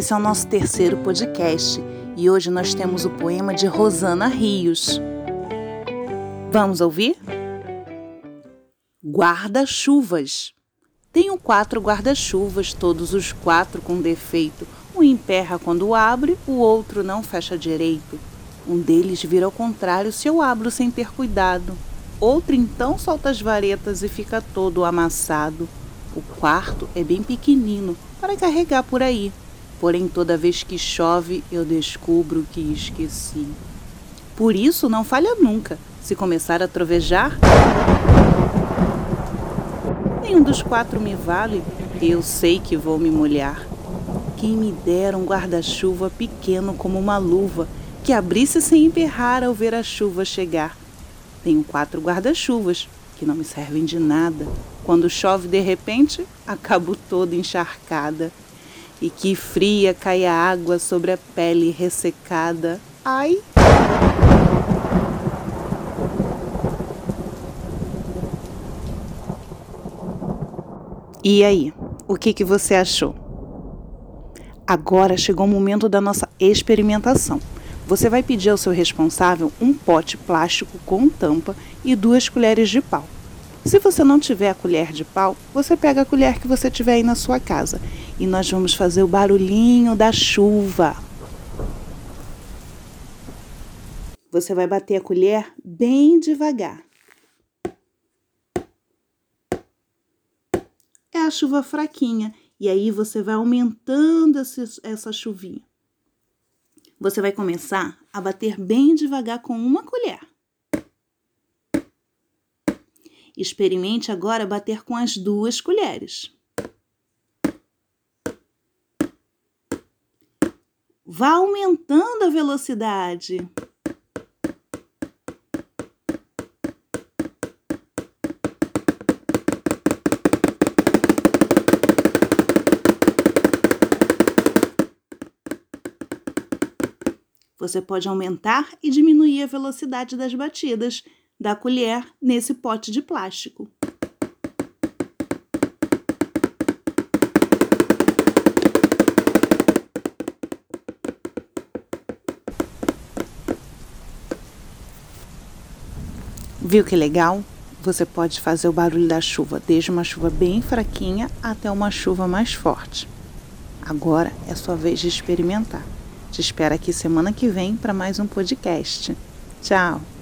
Esse é o nosso terceiro podcast e hoje nós temos o poema de Rosana Rios. Vamos ouvir? Guarda-chuvas. Tenho quatro guarda-chuvas, todos os quatro com defeito. Um emperra quando abre, o outro não fecha direito. Um deles vira ao contrário se eu abro sem ter cuidado. Outro então solta as varetas e fica todo amassado. O quarto é bem pequenino para carregar por aí. Porém, toda vez que chove, eu descubro que esqueci. Por isso, não falha nunca. Se começar a trovejar, nenhum dos quatro me vale. Eu sei que vou me molhar. Quem me dera um guarda-chuva pequeno como uma luva, que abrisse sem emperrar ao ver a chuva chegar. Tenho quatro guarda-chuvas, que não me servem de nada. Quando chove de repente, acabo toda encharcada. E que fria cai a água sobre a pele ressecada. Ai! E aí, o que, que você achou? Agora chegou o momento da nossa experimentação. Você vai pedir ao seu responsável um pote plástico com tampa e duas colheres de pau. Se você não tiver a colher de pau, você pega a colher que você tiver aí na sua casa e nós vamos fazer o barulhinho da chuva. Você vai bater a colher bem devagar. É a chuva fraquinha e aí você vai aumentando essa chuvinha. Você vai começar a bater bem devagar com uma colher. Experimente agora bater com as duas colheres. Vá aumentando a velocidade. Você pode aumentar e diminuir a velocidade das batidas da colher nesse pote de plástico. Viu que legal? Você pode fazer o barulho da chuva, desde uma chuva bem fraquinha até uma chuva mais forte. Agora é sua vez de experimentar. Te espero aqui semana que vem para mais um podcast. Tchau!